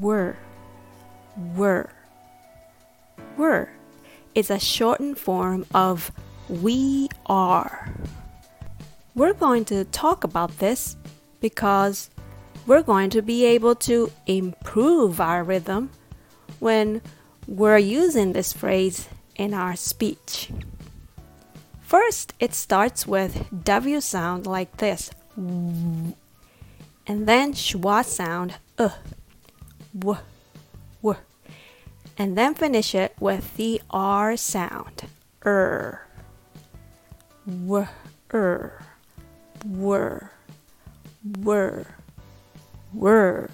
were, were. Were is a shortened form of we are. We're going to talk about this because we're going to be able to improve our rhythm when we're using this phrase in our speech. First, it starts with W sound like this, and then schwa sound, uh, w, w, and then finish it with the R sound, er, w, er, were, were, were.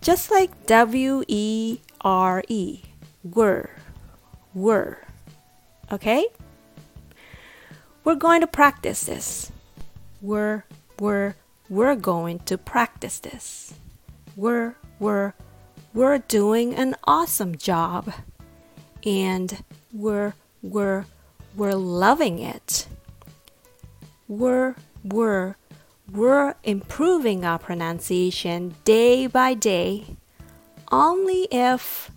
Just like W E R E, were, were. Okay? We're going to practice this. We're, we're, we're going to practice this. We're, we're, we're doing an awesome job. And we're, we're, we're loving it. We're, we're, we're improving our pronunciation day by day only if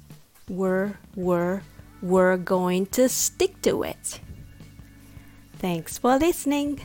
we're, we're, we're going to stick to it. Thanks for listening.